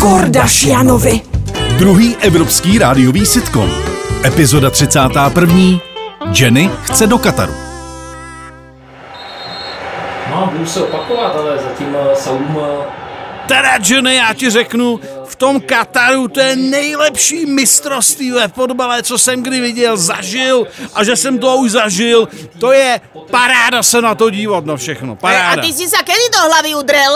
Kordašianovi. Druhý evropský rádiový sitcom. Epizoda 31. Jenny chce do Kataru. No, budu se opakovat, ale zatím eh, Saum eh, Teda, Johnny, já ti řeknu, v tom Kataru to je nejlepší mistrovství ve fotbale, co jsem kdy viděl, zažil a že jsem to už zažil, to je paráda se na to dívat, no všechno, A paráda. ty si sa kedy do hlavy udrel?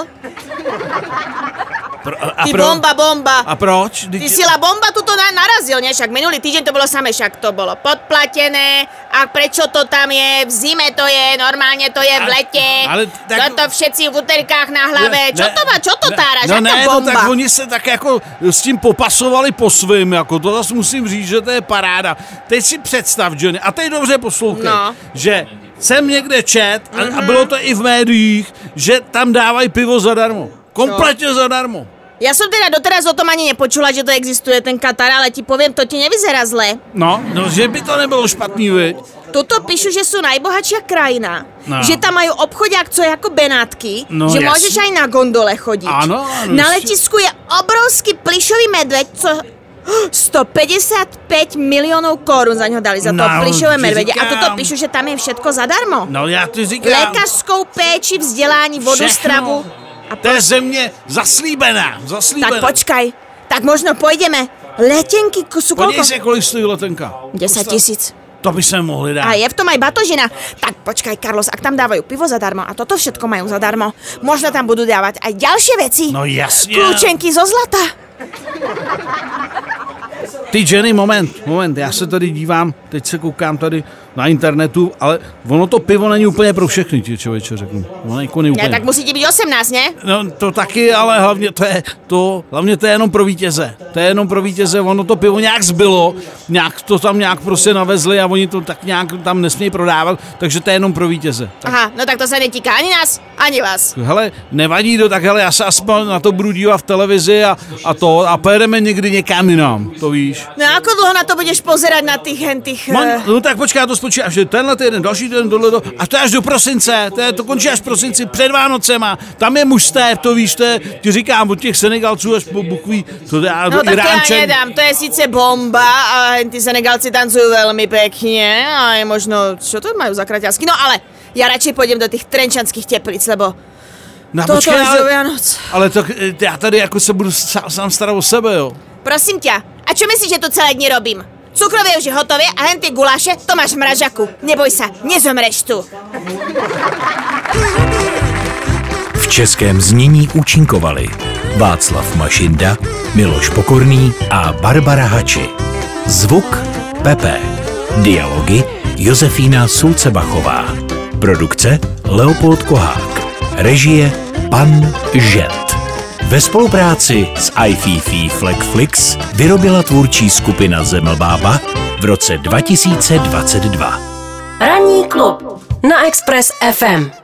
Pro, a, Ty pro- bomba, bomba. A proč? Ty si la bomba tuto na, narazil, ne? Však minulý týždeň to bolo samé, však to bolo podplatené. A prečo to tam je? V zime to je, normálne to je v lete. ale tak- Toto všetci v úterkách na hlave. čo to má, čo to táraš? No ne, no bomba? tak oni se tak jako s tím popasovali po svým, jako to zase musím říct, že to je paráda. Teď si představ, Johnny, a teď dobře poslouchej, No. že jsem někde čet, a, a bylo to i v médiích, že tam dávají pivo zadarmo. Kompletně zadarmo. Ja som teda doteraz o tom ani nepočula, že to existuje, ten Katar, ale ti poviem, to ti nevyzerá zle. No, no, že by to nebylo špatný, viď? Tuto píšu, že sú najbohatšia krajina, No. že tam majú obchodiak, co je ako Benátky, No, že jasne. môžeš aj na gondole chodiť. Áno, áno, Na letisku je obrovský plišový medveď, co 155 miliónov korún za ňo dali za to No, plišové ti medvede. A toto píšu, že tam je všetko zadarmo. No já ti říkám, Lékařskou péči, vzdělání, vodu, Všechno. stravu. A to je země zaslíbená, zaslíbená. tak počkaj, tak možno pojdeme. Letenky k- sú Podívej se, kolik stojí letenka. 10 tisíc. To by sme mohli dát. A je v tom aj batožina. Tak počkaj, Carlos, ak tam dávajú pivo zadarmo a toto všetko majú zadarmo, možno tam budú dávať aj ďalšie veci. No jasně. Kľúčenky zo zlata. Ty Jenny, moment, moment, já se tady dívám, teď se koukám tady na internetu, ale ono to pivo není úplně pro všechny, ti člověče řeknu. Ono jako není úplně. tak musí ti byť 18, ne? No to taky, ale hlavně to je, to, hlavně to je jenom pro vítěze. To je jenom pro vítěze, ono to pivo nějak zbylo, nějak to tam nějak prostě navezli a oni to tak nějak tam nesmějí prodávat, takže to je jenom pro vítěze. Tak, Aha, no tak to sa netýka ani nás, ani vás. hele, nevadí to, tak hele, já se aspoň na to budu dívat v televizi a, a to a pojedeme někdy někam jinam, to víš. No ako dlho na to budeš pozerať na tých hentých... Man, eh, no tak počkej, já to spočítám, že tenhle týden, další týden, tohle, to, a to je až do prosince, to, je, to končí až v prosinci před Vánocema, tam je mužsté, to víš, to je, ti říkám, od těch Senegalců až po Bukví, to je No do tak to Iránčen. nedám, to je síce bomba a tí Senegalci tancujú veľmi pekne a je možno, čo to majú za kraťasky, no ale ja radšej pôjdem do tých trenčanských teplíc, lebo No, toto počkej, do ale, Vianoc. ale to, eh, já tady jako se budu sám, sám starat o sebe, jo. Prosím ťa, a čo myslíš, že tu celé dni robím? Cukrové už je hotové a hen tie guláše, to máš v mražaku. Neboj sa, nezomreš tu. V českém znění účinkovali Václav Mašinda, Miloš Pokorný a Barbara Hači. Zvuk Pepe. Dialogy Josefína Sulcebachová. Produkce Leopold Kohák. Režie Pan Žet. Ve spolupráci s iFiFi Flexflix vyrobila tvůrčí skupina Zemlbába v roce 2022. Ranní klub na Express FM.